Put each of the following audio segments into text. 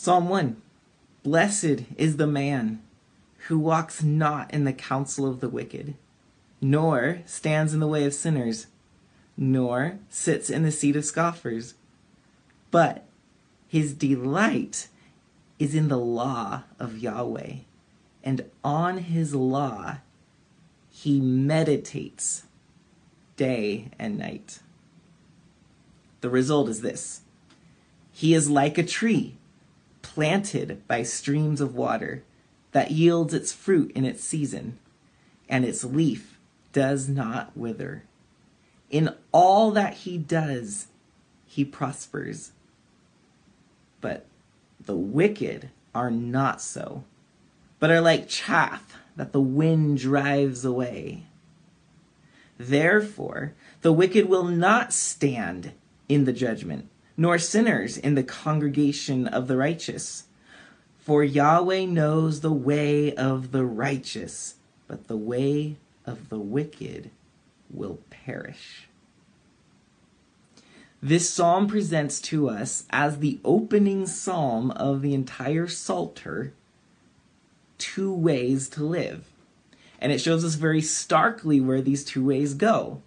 Psalm 1 Blessed is the man who walks not in the counsel of the wicked, nor stands in the way of sinners, nor sits in the seat of scoffers. But his delight is in the law of Yahweh, and on his law he meditates day and night. The result is this He is like a tree planted by streams of water that yields its fruit in its season, and its leaf does not wither. In all that he does, he prospers. But the wicked are not so, but are like chaff that the wind drives away. Therefore, the wicked will not stand in the judgment, nor sinners in the congregation of the righteous. For Yahweh knows the way of the righteous, but the way of the wicked will perish. This psalm presents to us, as the opening psalm of the entire Psalter, two ways to live. And it shows us very starkly where these two ways go.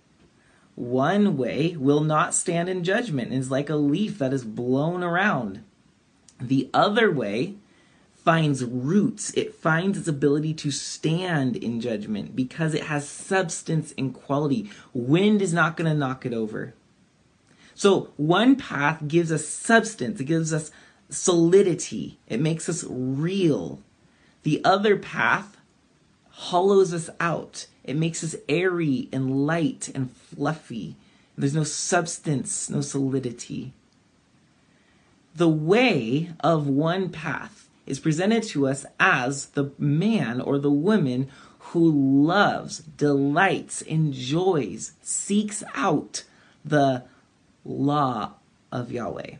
One way will not stand in judgment is like a leaf that is blown around. The other way finds roots, it finds its ability to stand in judgment because it has substance and quality. Wind is not going to knock it over. So, one path gives us substance, it gives us solidity, it makes us real. The other path hollows us out. It makes us airy and light and fluffy. There's no substance, no solidity. The way of one path is presented to us as the man or the woman who loves, delights, enjoys, seeks out the law of Yahweh.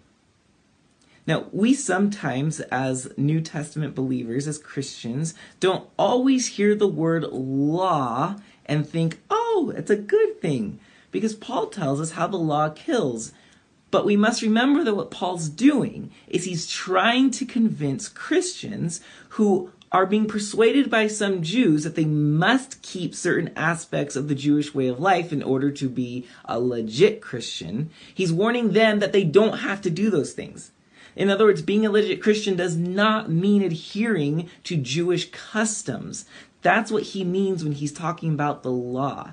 Now, we sometimes, as New Testament believers, as Christians, don't always hear the word law and think, oh, it's a good thing, because Paul tells us how the law kills. But we must remember that what Paul's doing is he's trying to convince Christians who are being persuaded by some Jews that they must keep certain aspects of the Jewish way of life in order to be a legit Christian. He's warning them that they don't have to do those things. In other words, being a legit Christian does not mean adhering to Jewish customs. That's what he means when he's talking about the law.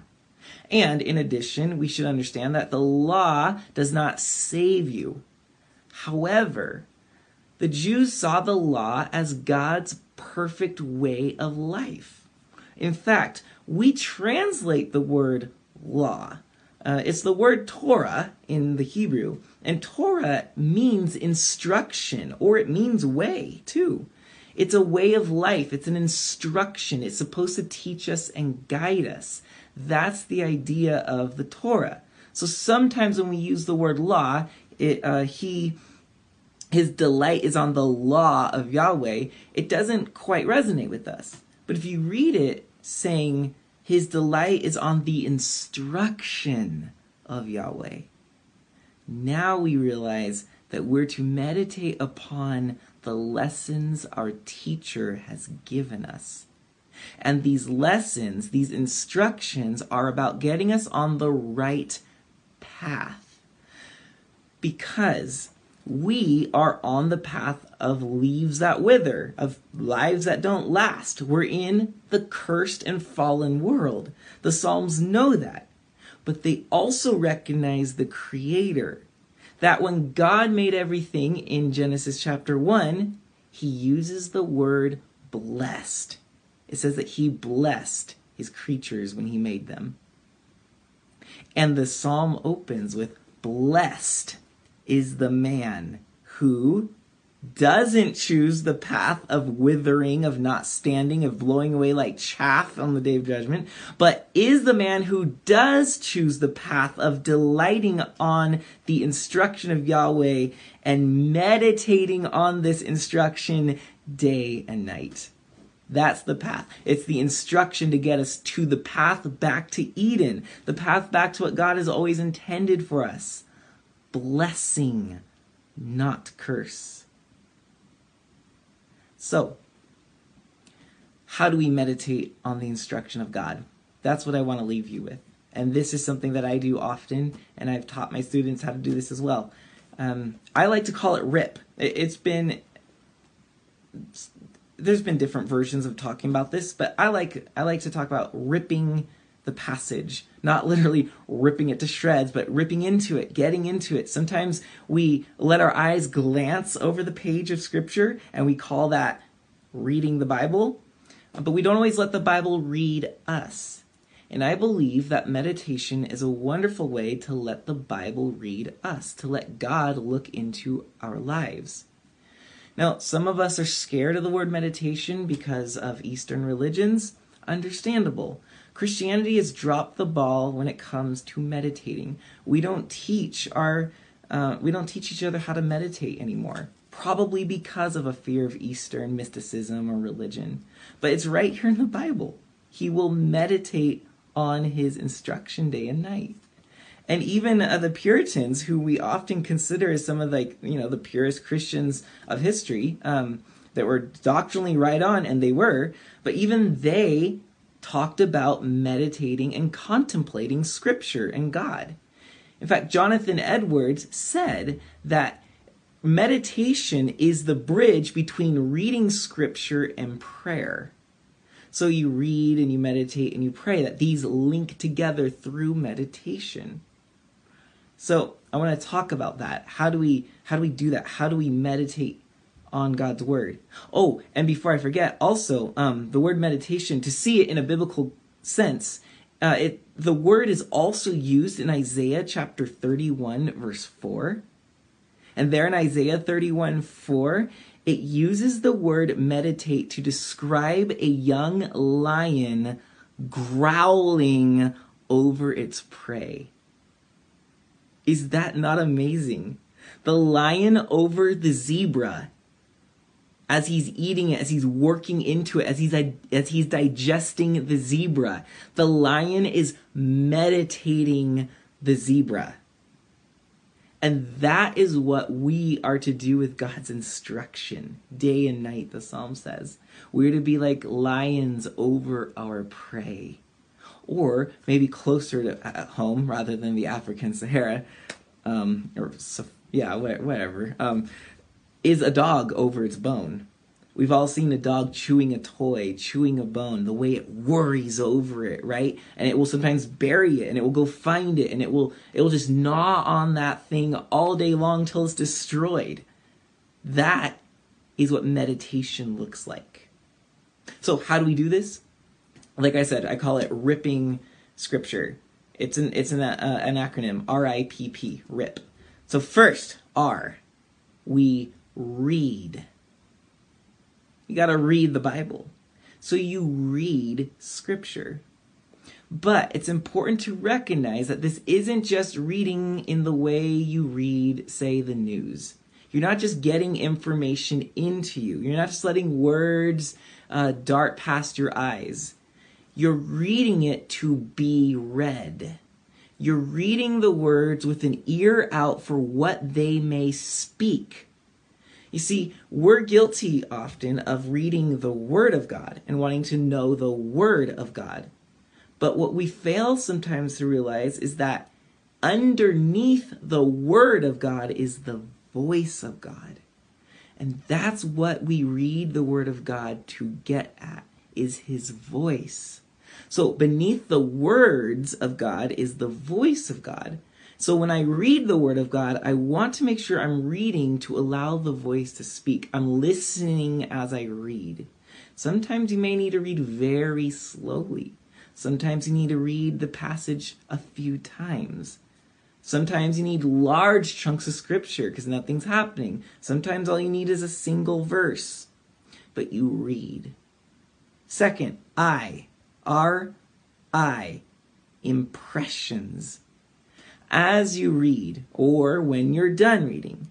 And in addition, we should understand that the law does not save you. However, the Jews saw the law as God's perfect way of life. In fact, we translate the word law. Uh, it's the word Torah in the Hebrew, and Torah means instruction or it means way too. It's a way of life, it's an instruction. It's supposed to teach us and guide us. That's the idea of the Torah. So sometimes when we use the word law, it, uh, he his delight is on the law of Yahweh, it doesn't quite resonate with us. But if you read it saying his delight is on the instruction of Yahweh, now we realize that we're to meditate upon the lessons our teacher has given us. And these lessons, these instructions, are about getting us on the right path. Because we are on the path of leaves that wither, of lives that don't last. We're in the cursed and fallen world. The Psalms know that but they also recognize the creator. That when God made everything in Genesis chapter 1, he uses the word blessed. It says that he blessed his creatures when he made them. And the psalm opens with Blessed is the man who doesn't choose the path of withering, of not standing, of blowing away like chaff on the day of judgment, but is the man who does choose the path of delighting on the instruction of Yahweh and meditating on this instruction day and night. That's the path. It's the instruction to get us to the path back to Eden, the path back to what God has always intended for us blessing, not curse. So, how do we meditate on the instruction of God? That's what I want to leave you with. And this is something that I do often, and I've taught my students how to do this as well. Um, I like to call it RIP. It's been there's been different versions of talking about this, but I like I like to talk about ripping the passage, not literally ripping it to shreds, but ripping into it, getting into it. Sometimes we let our eyes glance over the page of scripture and we call that reading the Bible, but we don't always let the Bible read us. And I believe that meditation is a wonderful way to let the Bible read us, to let God look into our lives. Now, some of us are scared of the word meditation because of Eastern religions. Understandable. Christianity has dropped the ball when it comes to meditating. We don't teach our uh, we don't teach each other how to meditate anymore. Probably because of a fear of Eastern mysticism or religion. But it's right here in the Bible. He will meditate on his instruction day and night and even uh, the Puritans, who we often consider as some of like you know the purest Christians of history, um, that were doctrinally right on, and they were, but even they talked about meditating and contemplating Scripture and God. In fact, Jonathan Edwards said that meditation is the bridge between reading Scripture and prayer. So you read and you meditate and you pray, that these link together through meditation. So I want to talk about that. How do we how do we do that? How do we meditate on God's word? Oh, and before I forget, also um, the word meditation to see it in a biblical sense. Uh, it the word is also used in Isaiah chapter 31 verse 4. And there in Isaiah 31 4, it uses the word meditate to describe a young lion growling over its prey. Is that not amazing? The lion over the zebra as he's eating it, as he's working into it, as he's as he's digesting the zebra. The lion is meditating the zebra. And that is what we are to do with God's instruction day and night, the psalm says. We're to be like lions over our prey or maybe closer to home rather than the African Sahara, um, or yeah, whatever, um, is a dog over its bone. We've all seen a dog chewing a toy, chewing a bone, the way it worries over it, right? And it will sometimes bury it and it will go find it and it will it will just gnaw on that thing all day long till it's destroyed. That is what meditation looks like. So how do we do this? like I said, I call it ripping scripture. It's an it's an uh, an acronym R I P P RIP. So first R, we read. You got to read the Bible. So you read scripture. But it's important to recognize that this isn't just reading in the way you read, say, the news. You're not just getting information into you. You're not just letting words uh, dart past your eyes. You're reading it to be read. You're reading the words with an ear out for what they may speak. You see, we're guilty often of reading the Word of God and wanting to know the Word of God. But what we fail sometimes to realize is that underneath the Word of God is the voice of God. And that's what we read the Word of God to get at, is His voice. So beneath the words of God is the voice of God. So when I read the word of God, I want to make sure I'm reading to allow the voice to speak. I'm listening as I read. Sometimes you may need to read very slowly. Sometimes you need to read the passage a few times. Sometimes you need large chunks of scripture because nothing's happening. Sometimes all you need is a single verse. But you read. Second, I. R I impressions. As you read, or when you're done reading,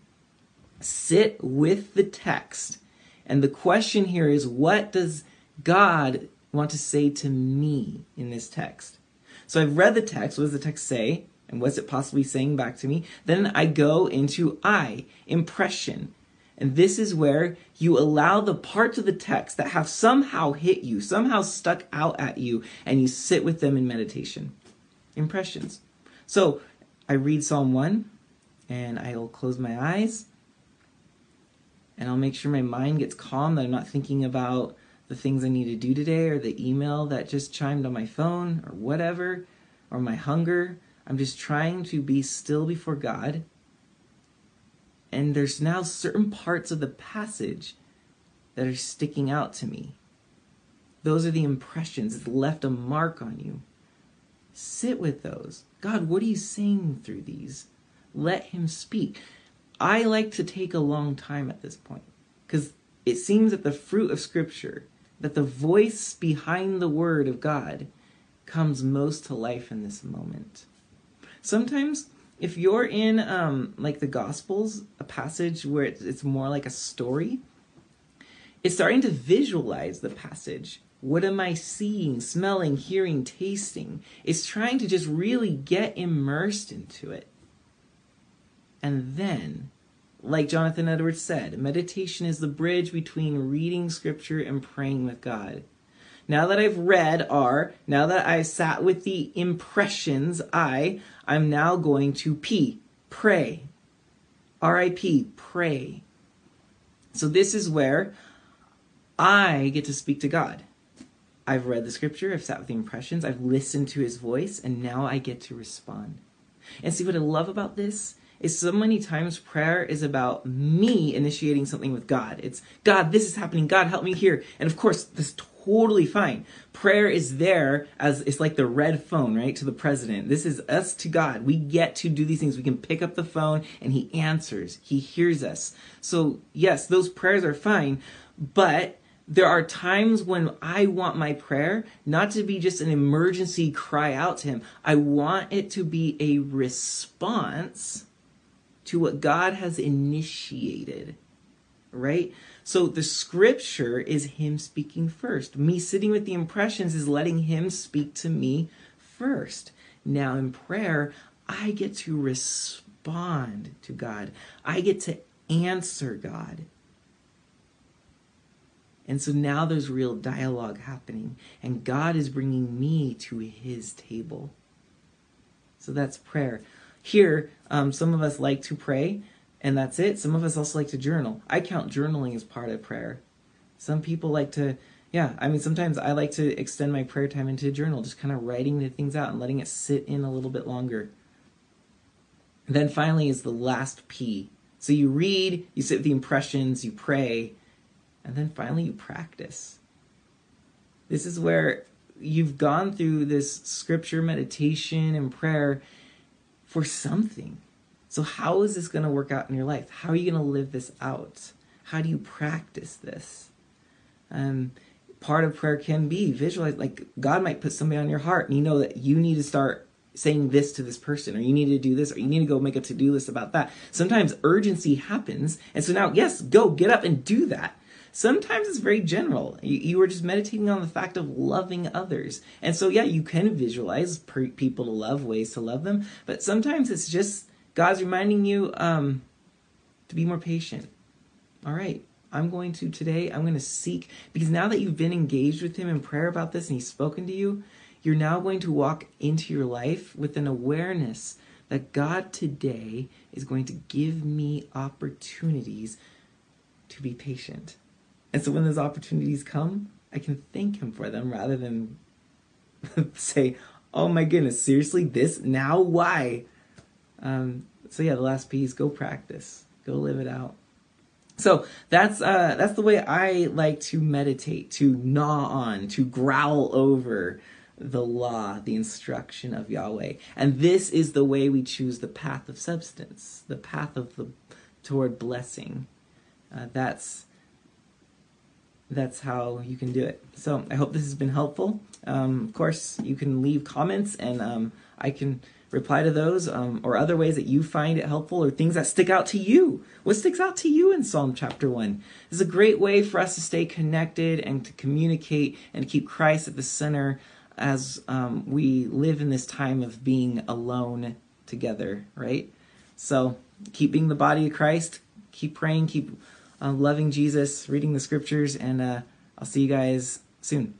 sit with the text. And the question here is what does God want to say to me in this text? So I've read the text. What does the text say? And what's it possibly saying back to me? Then I go into I, impression. And this is where you allow the parts of the text that have somehow hit you, somehow stuck out at you, and you sit with them in meditation. Impressions. So I read Psalm 1, and I will close my eyes, and I'll make sure my mind gets calm, that I'm not thinking about the things I need to do today, or the email that just chimed on my phone, or whatever, or my hunger. I'm just trying to be still before God and there's now certain parts of the passage that are sticking out to me. Those are the impressions. It's left a mark on you. Sit with those. God, what are you saying through these? Let Him speak. I like to take a long time at this point because it seems that the fruit of Scripture, that the voice behind the Word of God, comes most to life in this moment. Sometimes if you're in um, like the Gospels, a passage where it's, it's more like a story, it's starting to visualize the passage. What am I seeing, smelling, hearing, tasting? It's trying to just really get immersed into it. And then, like Jonathan Edwards said, meditation is the bridge between reading scripture and praying with God. Now that I've read R, now that I sat with the impressions I, I'm now going to P, pray. R-I-P, pray. So this is where I get to speak to God. I've read the scripture, I've sat with the impressions, I've listened to his voice, and now I get to respond. And see what I love about this is so many times prayer is about me initiating something with God. It's God, this is happening. God, help me here. And of course, this totally fine. Prayer is there as it's like the red phone, right, to the president. This is us to God. We get to do these things. We can pick up the phone and he answers. He hears us. So, yes, those prayers are fine, but there are times when I want my prayer not to be just an emergency cry out to him. I want it to be a response to what God has initiated, right? So the scripture is Him speaking first. Me sitting with the impressions is letting Him speak to me first. Now in prayer, I get to respond to God, I get to answer God. And so now there's real dialogue happening, and God is bringing me to his table. So that's prayer. Here, um, some of us like to pray, and that's it. Some of us also like to journal. I count journaling as part of prayer. Some people like to, yeah, I mean, sometimes I like to extend my prayer time into a journal, just kind of writing the things out and letting it sit in a little bit longer. And then finally is the last P. So you read, you sit with the impressions, you pray, and then finally you practice. This is where you've gone through this scripture meditation and prayer for something. So, how is this going to work out in your life? How are you going to live this out? How do you practice this? Um, part of prayer can be visualize, like God might put somebody on your heart, and you know that you need to start saying this to this person, or you need to do this, or you need to go make a to do list about that. Sometimes urgency happens, and so now, yes, go get up and do that. Sometimes it's very general. You, are just meditating on the fact of loving others. And so, yeah, you can visualize people to love, ways to love them, but sometimes it's just God's reminding you um, to be more patient. All right, I'm going to today, I'm going to seek, because now that you've been engaged with Him in prayer about this and He's spoken to you, you're now going to walk into your life with an awareness that God today is going to give me opportunities to be patient. And so when those opportunities come, I can thank Him for them rather than say, oh my goodness, seriously, this? Now why? Um, so yeah, the last piece, go practice, go live it out. So that's uh, that's the way I like to meditate, to gnaw on, to growl over the law, the instruction of Yahweh. And this is the way we choose the path of substance, the path of the toward blessing. Uh, that's that's how you can do it. So I hope this has been helpful. Um, of course, you can leave comments, and um, I can reply to those um, or other ways that you find it helpful or things that stick out to you. What sticks out to you in Psalm chapter 1? This is a great way for us to stay connected and to communicate and keep Christ at the center as um, we live in this time of being alone together, right? So keep being the body of Christ, keep praying, keep uh, loving Jesus, reading the scriptures, and uh, I'll see you guys soon.